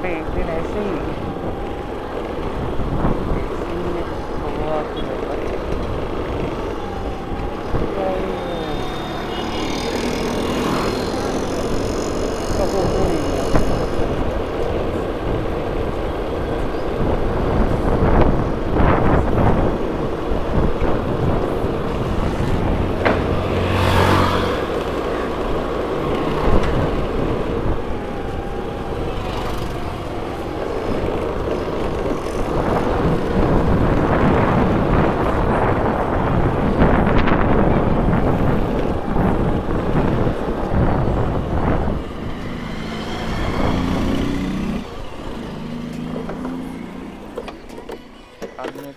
对，对对，是。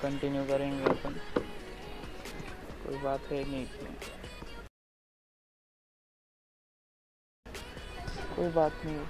continue करेंगे अपन। कोई बात है नहीं। कोई बात नहीं।